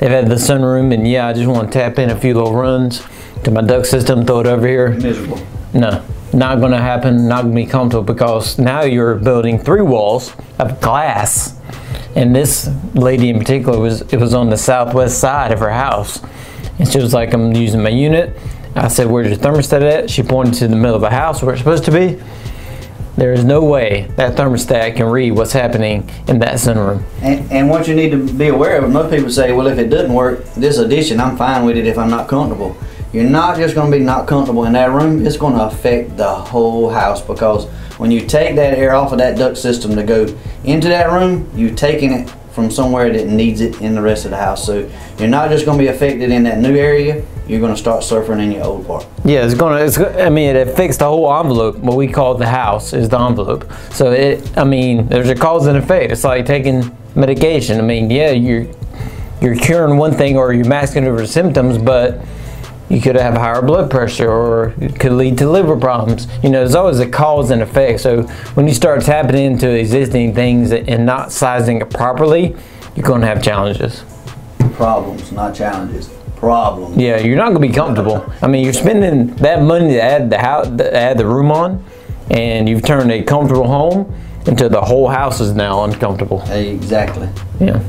they've had the sunroom, and yeah, I just want to tap in a few little runs to my duct system, throw it over here. Miserable. No, not going to happen. Not going to be comfortable because now you're building three walls of glass, and this lady in particular was it was on the southwest side of her house, and she was like, "I'm using my unit." I said, "Where's your thermostat at?" She pointed to the middle of the house where it's supposed to be. There is no way that thermostat can read what's happening in that sunroom. And, and what you need to be aware of, most people say, well, if it doesn't work, this addition, I'm fine with it if I'm not comfortable. You're not just going to be not comfortable in that room, it's going to affect the whole house because when you take that air off of that duct system to go into that room, you're taking it from somewhere that needs it in the rest of the house. So you're not just going to be affected in that new area, you're going to start suffering in your old part. Yeah, it's gonna. It's, I mean, it affects the whole envelope. What we call the house is the envelope. So it. I mean, there's a cause and effect. It's like taking medication. I mean, yeah, you're you're curing one thing or you're masking over symptoms, but you could have higher blood pressure or it could lead to liver problems. You know, there's always a cause and effect. So when you start tapping into existing things and not sizing it properly, you're going to have challenges. Problems, not challenges. Problems. Yeah, you're not gonna be comfortable. I mean, you're spending that money to add the house, to add the room on, and you've turned a comfortable home into the whole house is now uncomfortable. Exactly. Yeah.